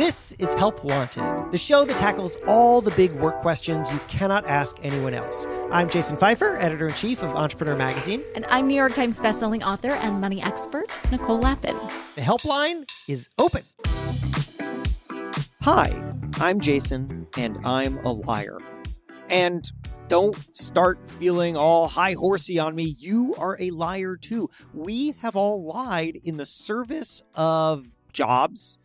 This is Help Wanted, the show that tackles all the big work questions you cannot ask anyone else. I'm Jason Feifer, editor in chief of Entrepreneur Magazine. And I'm New York Times bestselling author and money expert, Nicole Lapin. The helpline is open. Hi, I'm Jason, and I'm a liar. And don't start feeling all high horsey on me. You are a liar too. We have all lied in the service of jobs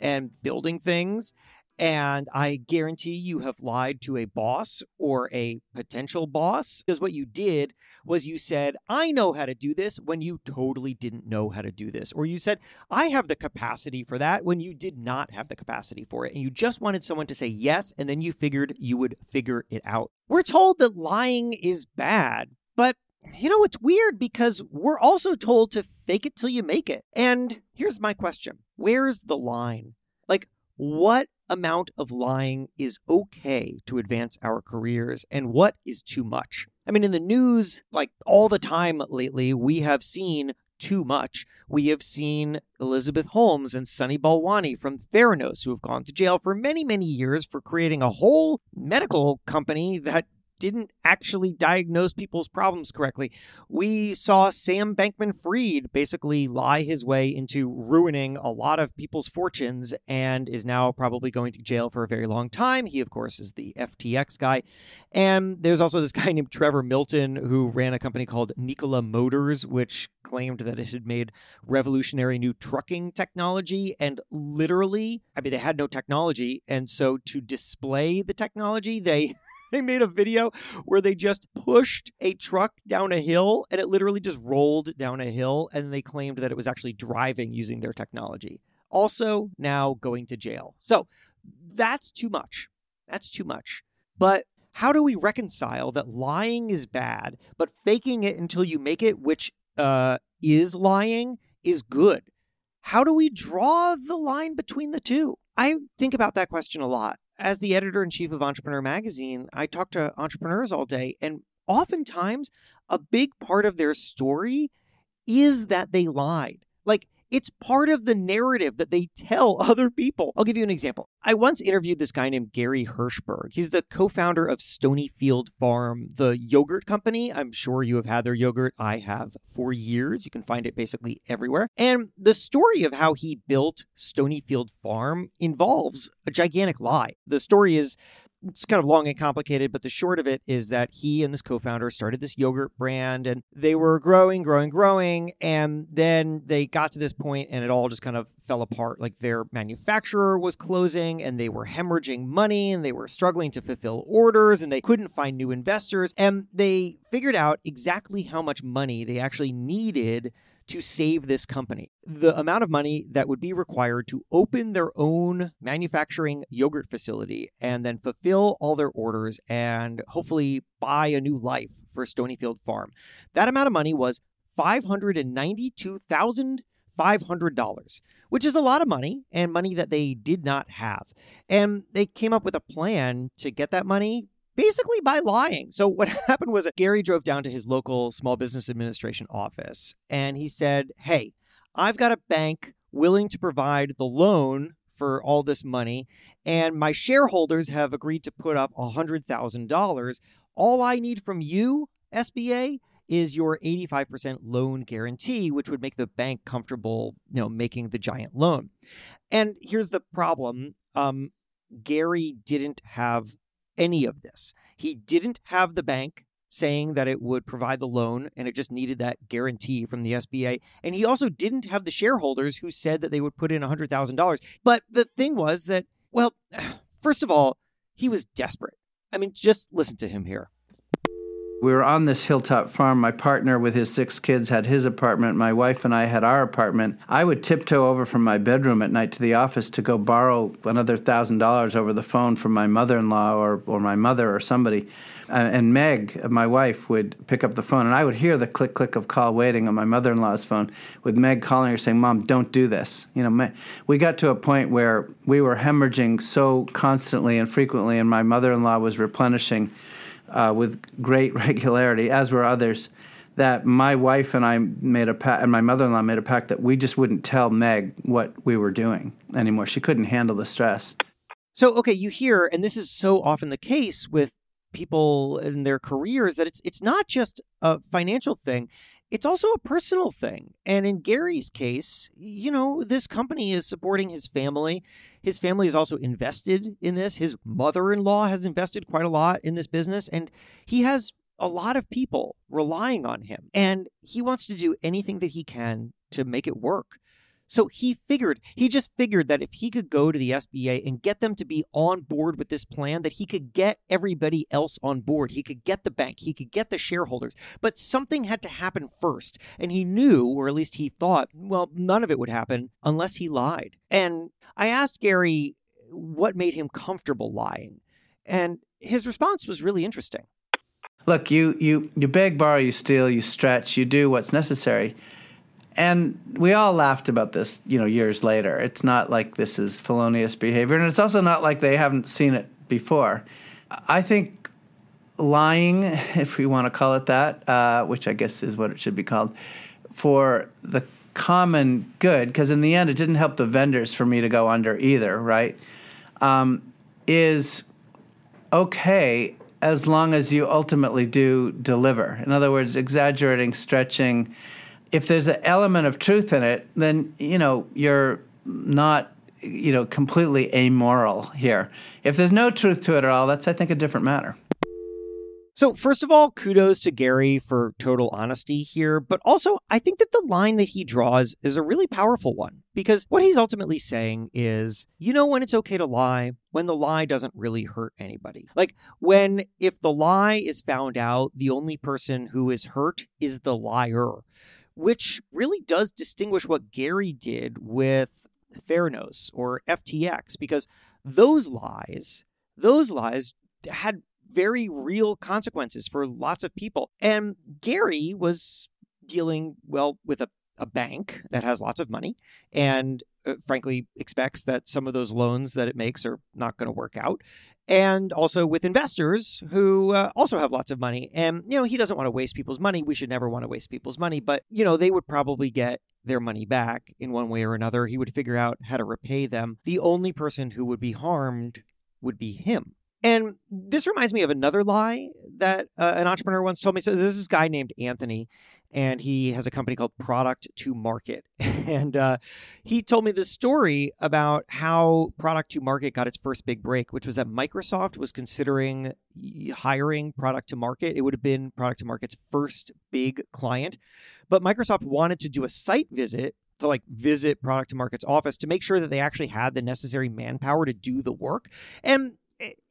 and building things. And I guarantee you have lied to a boss or a potential boss because what you did was you said, I know how to do this when you totally didn't know how to do this. Or you said, I have the capacity for that when you did not have the capacity for it. And you just wanted someone to say yes. And then you figured you would figure it out. We're told that lying is bad, but you know, it's weird because we're also told to fake it till you make it. And here's my question Where's the line? Like, what amount of lying is okay to advance our careers and what is too much? I mean, in the news, like all the time lately, we have seen too much. We have seen Elizabeth Holmes and Sunny Balwani from Theranos, who have gone to jail for many, many years for creating a whole medical company that didn't actually diagnose people's problems correctly. We saw Sam Bankman Fried basically lie his way into ruining a lot of people's fortunes and is now probably going to jail for a very long time. He, of course, is the FTX guy. And there's also this guy named Trevor Milton who ran a company called Nikola Motors, which claimed that it had made revolutionary new trucking technology. And literally, I mean, they had no technology. And so to display the technology, they they made a video where they just pushed a truck down a hill and it literally just rolled down a hill and they claimed that it was actually driving using their technology. Also, now going to jail. So that's too much. That's too much. But how do we reconcile that lying is bad, but faking it until you make it, which uh, is lying, is good? How do we draw the line between the two? I think about that question a lot as the editor in chief of Entrepreneur Magazine, I talk to entrepreneurs all day, and oftentimes a big part of their story is that they lied. Like it's part of the narrative that they tell other people. I'll give you an example. I once interviewed this guy named Gary Hirshberg. He's the co founder of Stonyfield Farm, the yogurt company. I'm sure you have had their yogurt. I have for years. You can find it basically everywhere. And the story of how he built Stonyfield Farm involves a gigantic lie. The story is it's kind of long and complicated, but the short of it is that he and this co founder started this yogurt brand and they were growing, growing, growing. And then they got to this point and it all just kind of fell apart. Like their manufacturer was closing and they were hemorrhaging money and they were struggling to fulfill orders and they couldn't find new investors. And they figured out exactly how much money they actually needed to save this company. The amount of money that would be required to open their own manufacturing yogurt facility and then fulfill all their orders and hopefully buy a new life for Stonyfield Farm. That amount of money was $592,500, which is a lot of money and money that they did not have. And they came up with a plan to get that money basically by lying. So what happened was Gary drove down to his local small business administration office and he said, "Hey, I've got a bank willing to provide the loan for all this money and my shareholders have agreed to put up $100,000. All I need from you, SBA, is your 85% loan guarantee, which would make the bank comfortable, you know, making the giant loan. And here's the problem. Um, Gary didn't have any of this. He didn't have the bank saying that it would provide the loan and it just needed that guarantee from the SBA. And he also didn't have the shareholders who said that they would put in $100,000. But the thing was that, well, first of all, he was desperate. I mean, just listen to him here. We were on this hilltop farm. My partner, with his six kids, had his apartment. My wife and I had our apartment. I would tiptoe over from my bedroom at night to the office to go borrow another thousand dollars over the phone from my mother in law or, or my mother or somebody. And Meg, my wife, would pick up the phone, and I would hear the click click of call waiting on my mother in law's phone with Meg calling her saying, Mom, don't do this. You know, we got to a point where we were hemorrhaging so constantly and frequently, and my mother in law was replenishing uh, with great regularity, as were others, that my wife and I made a pact, and my mother in law made a pact that we just wouldn't tell Meg what we were doing anymore. She couldn't handle the stress. So, okay, you hear, and this is so often the case with people in their careers that it's it's not just a financial thing it's also a personal thing. And in Gary's case, you know, this company is supporting his family. His family is also invested in this. His mother in law has invested quite a lot in this business. And he has a lot of people relying on him. And he wants to do anything that he can to make it work. So he figured, he just figured that if he could go to the SBA and get them to be on board with this plan, that he could get everybody else on board. He could get the bank, he could get the shareholders. But something had to happen first. And he knew, or at least he thought, well, none of it would happen unless he lied. And I asked Gary what made him comfortable lying. And his response was really interesting. Look, you you you beg, borrow, you steal, you stretch, you do what's necessary and we all laughed about this, you know, years later. It's not like this is felonious behavior, and it's also not like they haven't seen it before. I think lying, if we want to call it that, uh, which I guess is what it should be called, for the common good, because in the end it didn't help the vendors for me to go under either, right? Um, is okay as long as you ultimately do deliver. In other words, exaggerating, stretching, if there's an element of truth in it, then you know you're not you know completely amoral here. If there's no truth to it at all, that's I think a different matter. So, first of all, kudos to Gary for total honesty here, but also I think that the line that he draws is a really powerful one because what he's ultimately saying is, you know, when it's okay to lie, when the lie doesn't really hurt anybody. Like when, if the lie is found out, the only person who is hurt is the liar which really does distinguish what Gary did with Theranos or FTX, because those lies, those lies had very real consequences for lots of people. And Gary was dealing, well, with a, a bank that has lots of money and uh, frankly expects that some of those loans that it makes are not going to work out and also with investors who uh, also have lots of money. And, you know, he doesn't want to waste people's money. We should never want to waste people's money, but, you know, they would probably get their money back in one way or another. He would figure out how to repay them. The only person who would be harmed would be him. And this reminds me of another lie that uh, an entrepreneur once told me. So there's this guy named Anthony, and he has a company called Product to Market. And uh, he told me this story about how Product to Market got its first big break, which was that Microsoft was considering hiring Product to Market. It would have been Product to Market's first big client. But Microsoft wanted to do a site visit to like visit product to market's office to make sure that they actually had the necessary manpower to do the work. And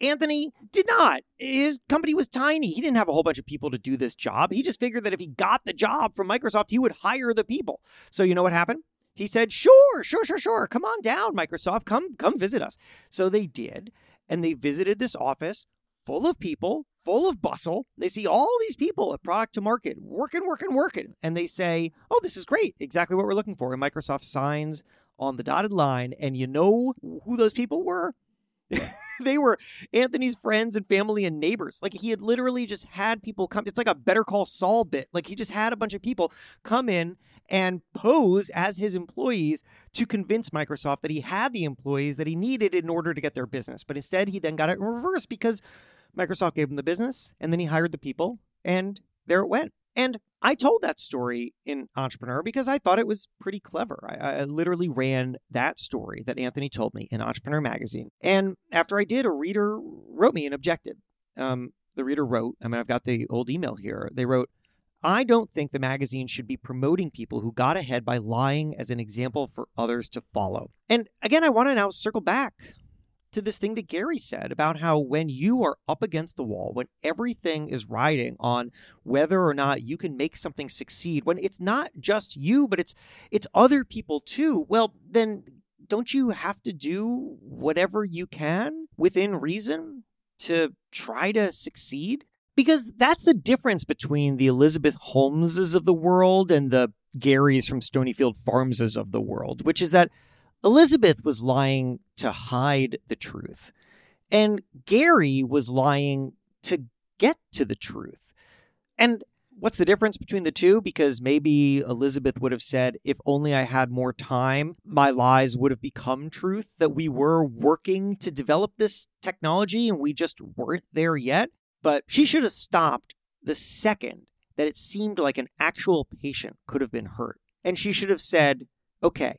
Anthony did not. His company was tiny. He didn't have a whole bunch of people to do this job. He just figured that if he got the job from Microsoft, he would hire the people. So you know what happened? He said, "Sure, sure, sure, sure. Come on down, Microsoft. Come come visit us." So they did, and they visited this office full of people, full of bustle. They see all these people at product to market working, working, working, and they say, "Oh, this is great. Exactly what we're looking for." And Microsoft signs on the dotted line, and you know who those people were? they were Anthony's friends and family and neighbors. Like he had literally just had people come. It's like a Better Call Saul bit. Like he just had a bunch of people come in and pose as his employees to convince Microsoft that he had the employees that he needed in order to get their business. But instead, he then got it in reverse because Microsoft gave him the business and then he hired the people and there it went. And I told that story in Entrepreneur because I thought it was pretty clever. I, I, literally ran that story that Anthony told me in Entrepreneur Magazine. And after I did, a reader wrote me and objected. Um, the reader wrote, I mean, I've got the old email here. They wrote, I don't think the magazine should be promoting people who got ahead by lying as an example for others to follow. And again, I want to now circle back to this thing that Gary said about how when you are up against the wall, when everything is riding on whether or not you can make something succeed, when it's not just you, but it's it's other people too, well, then don't you have to do whatever you can within reason to try to succeed? Because that's the difference between the Elizabeth Holmeses of the world and the Garys from Stonyfield Farmses of the world, which is that Elizabeth was lying to hide the truth, and Gary was lying to get to the truth. And what's the difference between the two? Because maybe Elizabeth would have said, if only I had more time, my lies would have become truth, that we were working to develop this technology and we just weren't there yet. But she should have stopped the second that it seemed like an actual patient could have been hurt. And she should have said, okay,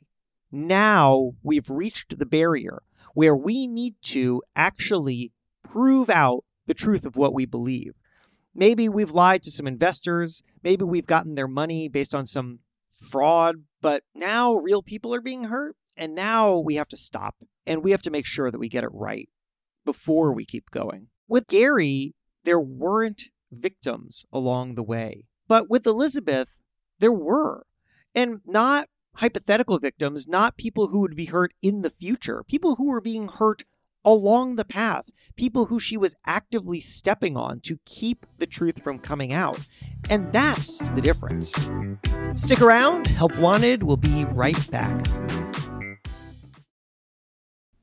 now we've reached the barrier where we need to actually prove out the truth of what we believe. Maybe we've lied to some investors. Maybe we've gotten their money based on some fraud, but now real people are being hurt. And now we have to stop and we have to make sure that we get it right before we keep going. With Gary, there weren't victims along the way. But with Elizabeth, there were. And not hypothetical victims, not people who would be hurt in the future, people who were being hurt along the path, people who she was actively stepping on to keep the truth from coming out. And that's the difference. Stick around, Help Wanted will be right back.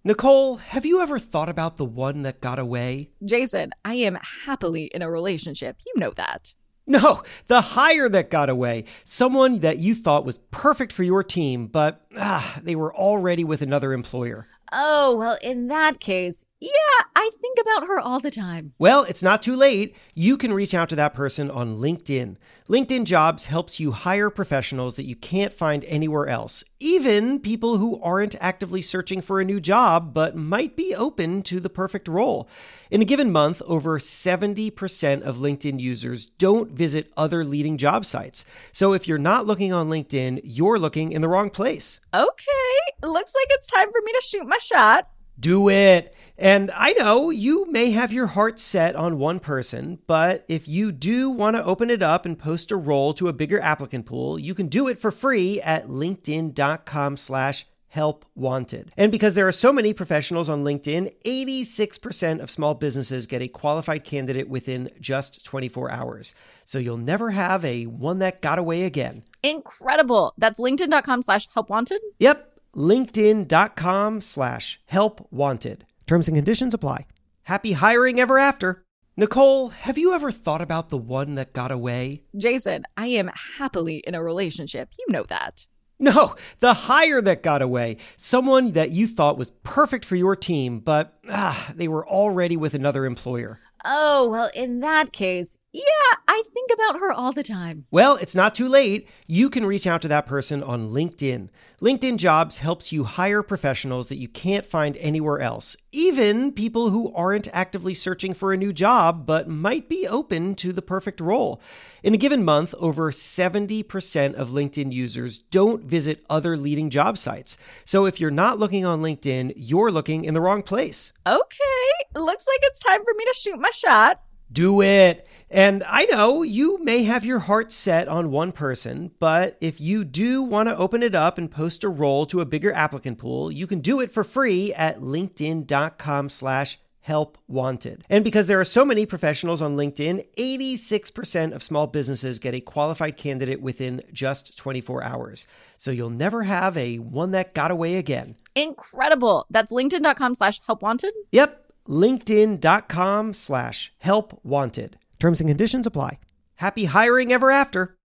Nicole, have you ever thought about the one that got away? Jason, I am happily in a relationship. You know that. No, the hire that got away. Someone that you thought was perfect for your team, but ah, they were already with another employer. Oh, well, in that case, yeah, I think about her all the time. Well, it's not too late. You can reach out to that person on LinkedIn. LinkedIn Jobs helps you hire professionals that you can't find anywhere else, even people who aren't actively searching for a new job but might be open to the perfect role. In a given month, over 70% of LinkedIn users don't visit other leading job sites. So if you're not looking on LinkedIn, you're looking in the wrong place. Okay, looks like it's time for me to shoot my shot. Do it. And I know you may have your heart set on one person, but if you do want to open it up and post a role to a bigger applicant pool, you can do it for free at linkedin.com slash help wanted. And because there are so many professionals on LinkedIn, 86% of small businesses get a qualified candidate within just 24 hours. So you'll never have a one that got away again. Incredible. That's linkedin.com slash help wanted. Yep linkedin.com slash help wanted. Terms and conditions apply. Happy hiring ever after. Nicole, have you ever thought about the one that got away? Jason, I am happily in a relationship. You know that. No, the hire that got away. Someone that you thought was perfect for your team, but ah, they were already with another employer. Oh, well, in that case, yeah, I think about her all the time. Well, it's not too late. You can reach out to that person on LinkedIn. LinkedIn Jobs helps you hire professionals that you can't find anywhere else, even people who aren't actively searching for a new job but might be open to the perfect role. In a given month, over 70% of LinkedIn users don't visit other leading job sites. So if you're not looking on LinkedIn, you're looking in the wrong place. Okay, looks like it's time for me to shoot my shot. Do it. And I know you may have your heart set on one person, but if you do want to open it up and post a role to a bigger applicant pool, you can do it for free at linkedin.com slash help wanted. And because there are so many professionals on LinkedIn, 86% of small businesses get a qualified candidate within just 24 hours. So you'll never have a one that got away again. Incredible. That's linkedin.com slash help wanted? Yep linkedin.com slash help wanted. Terms and conditions apply. Happy hiring ever after.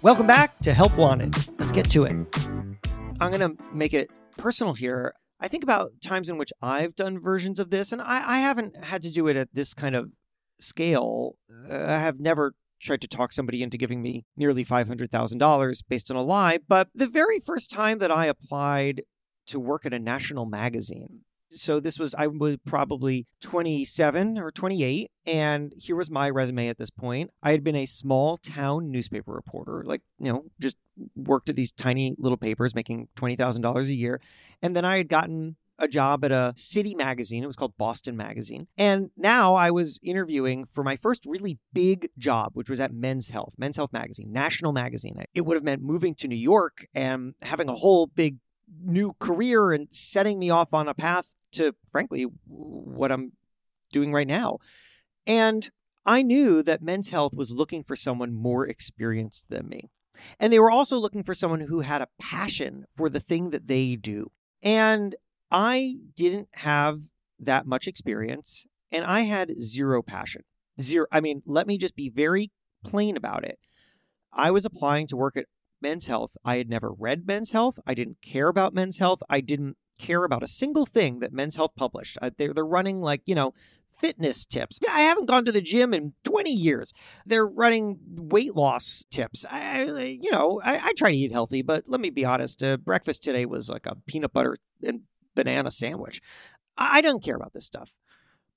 Welcome back to Help Wanted. Let's get to it. I'm going to make it personal here. I think about times in which I've done versions of this, and I, I haven't had to do it at this kind of scale. Uh, I have never tried to talk somebody into giving me nearly $500,000 based on a lie. But the very first time that I applied to work at a national magazine, so this was I was probably 27 or 28 and here was my resume at this point. I had been a small town newspaper reporter, like, you know, just worked at these tiny little papers making $20,000 a year. And then I had gotten a job at a city magazine. It was called Boston Magazine. And now I was interviewing for my first really big job, which was at Men's Health, Men's Health Magazine, national magazine. It would have meant moving to New York and having a whole big new career and setting me off on a path to, frankly, what I'm doing right now. And I knew that Men's Health was looking for someone more experienced than me. And they were also looking for someone who had a passion for the thing that they do. And I didn't have that much experience and I had zero passion. Zero. I mean, let me just be very plain about it. I was applying to work at Men's Health. I had never read Men's Health. I didn't care about Men's Health. I didn't care about a single thing that Men's Health published. I, they're, they're running like, you know, fitness tips. I haven't gone to the gym in 20 years. They're running weight loss tips. I, you know, I, I try to eat healthy, but let me be honest. Uh, breakfast today was like a peanut butter and banana sandwich. I, I don't care about this stuff,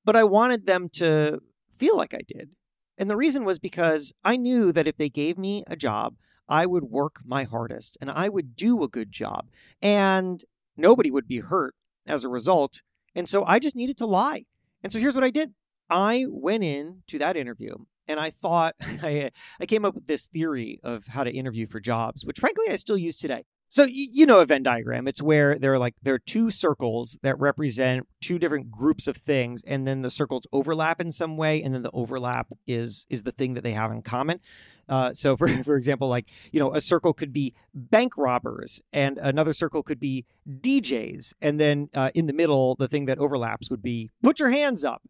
but I wanted them to feel like I did. And the reason was because I knew that if they gave me a job, I would work my hardest and I would do a good job and nobody would be hurt as a result. And so I just needed to lie. And so here's what I did. I went in to that interview and I thought I, I came up with this theory of how to interview for jobs, which frankly I still use today. So you know a Venn diagram. It's where there are like there are two circles that represent two different groups of things, and then the circles overlap in some way, and then the overlap is is the thing that they have in common. Uh, so for for example, like you know a circle could be bank robbers, and another circle could be DJs, and then uh, in the middle, the thing that overlaps would be put your hands up.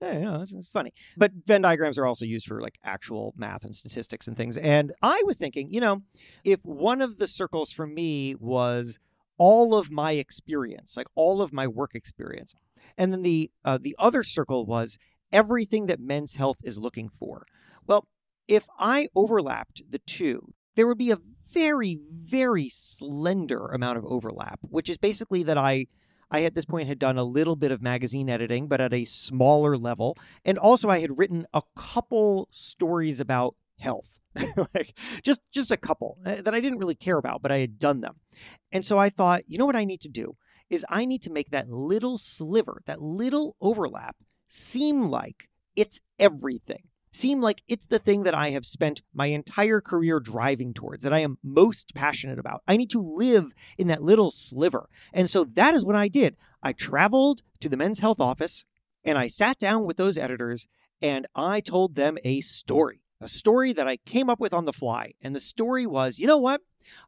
Yeah, you know, it's, it's funny. But Venn diagrams are also used for like actual math and statistics and things. And I was thinking, you know, if one of the circles for me was all of my experience, like all of my work experience, and then the uh, the other circle was everything that men's health is looking for. Well, if I overlapped the two, there would be a very, very slender amount of overlap, which is basically that I I at this point had done a little bit of magazine editing, but at a smaller level. And also I had written a couple stories about health. like just just a couple uh, that I didn't really care about, but I had done them. And so I thought, you know what I need to do is I need to make that little sliver, that little overlap seem like it's everything seem like it's the thing that I have spent my entire career driving towards, that I am most passionate about. I need to live in that little sliver. And so that is what I did. I traveled to the men's health office and I sat down with those editors and I told them a story, a story that I came up with on the fly. And the story was you know what?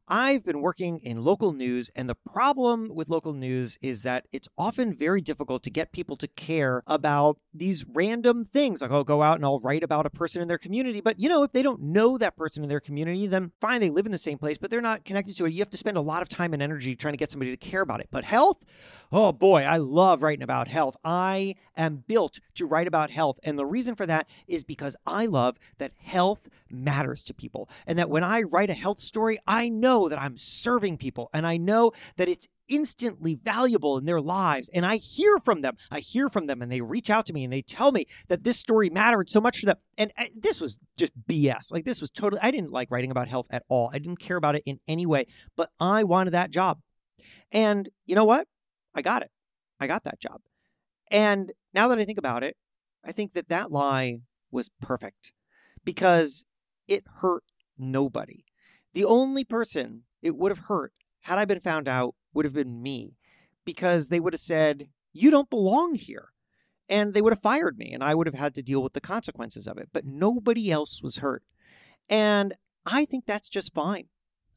I've been working in local news, and the problem with local news is that it's often very difficult to get people to care about these random things. Like, I'll go out and I'll write about a person in their community. But, you know, if they don't know that person in their community, then fine, they live in the same place, but they're not connected to it. You have to spend a lot of time and energy trying to get somebody to care about it. But health, oh boy, I love writing about health. I am built to write about health. And the reason for that is because I love that health matters to people. And that when I write a health story, I know that I'm serving people and I know that it's instantly valuable in their lives. And I hear from them. I hear from them and they reach out to me and they tell me that this story mattered so much to them. And uh, this was just BS. Like, this was totally, I didn't like writing about health at all. I didn't care about it in any way, but I wanted that job. And you know what? I got it. I got that job. And now that I think about it, I think that that lie was perfect because it hurt nobody. The only person it would have hurt had I been found out would have been me because they would have said, You don't belong here. And they would have fired me and I would have had to deal with the consequences of it. But nobody else was hurt. And I think that's just fine.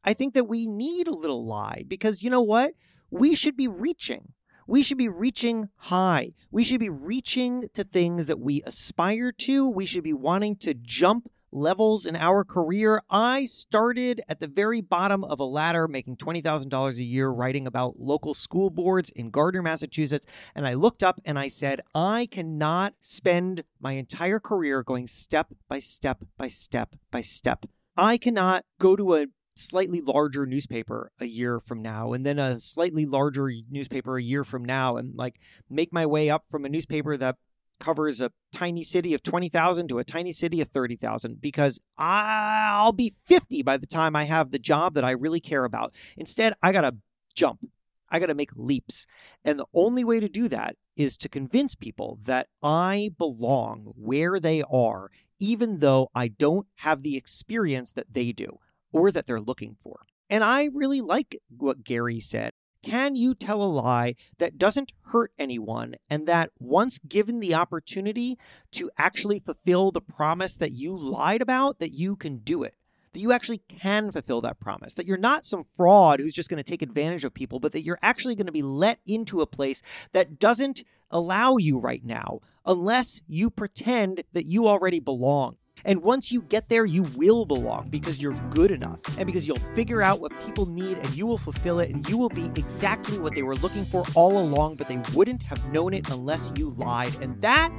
I think that we need a little lie because you know what? We should be reaching. We should be reaching high. We should be reaching to things that we aspire to. We should be wanting to jump levels in our career. I started at the very bottom of a ladder, making $20,000 a year, writing about local school boards in Gardner, Massachusetts. And I looked up and I said, I cannot spend my entire career going step by step by step by step. I cannot go to a slightly larger newspaper a year from now and then a slightly larger newspaper a year from now and like make my way up from a newspaper that covers a tiny city of 20,000 to a tiny city of 30,000 because I'll be 50 by the time I have the job that I really care about. Instead, I got to jump. I got to make leaps. And the only way to do that is to convince people that I belong where they are, even though I don't have the experience that they do or that they're looking for. And I really like what Gary said. Can you tell a lie that doesn't hurt anyone and that once given the opportunity to actually fulfill the promise that you lied about, that you can do it? That you actually can fulfill that promise, that you're not some fraud who's just going to take advantage of people, but that you're actually going to be let into a place that doesn't allow you right now unless you pretend that you already belong. And once you get there, you will belong because you're good enough and because you'll figure out what people need and you will fulfill it and you will be exactly what they were looking for all along, but they wouldn't have known it unless you lied. And that,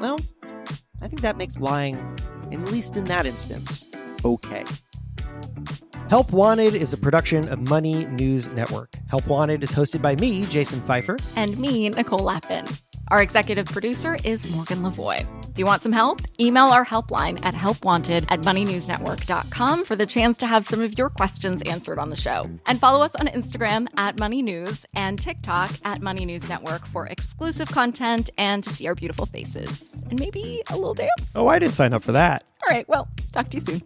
well, I think that makes lying, at least in that instance, okay. Help Wanted is a production of Money News Network. Help Wanted is hosted by me, Jason Feifer. And me, Nicole Lapin. Our executive producer is Morgan Lavoie. If you want some help, email our helpline at helpwanted at moneynewsnetwork.com for the chance to have some of your questions answered on the show. And follow us on Instagram at Money News and TikTok at Money News Network for exclusive content and to see our beautiful faces. And maybe a little dance. Oh, I didn't sign up for that. All right, well, talk to you soon.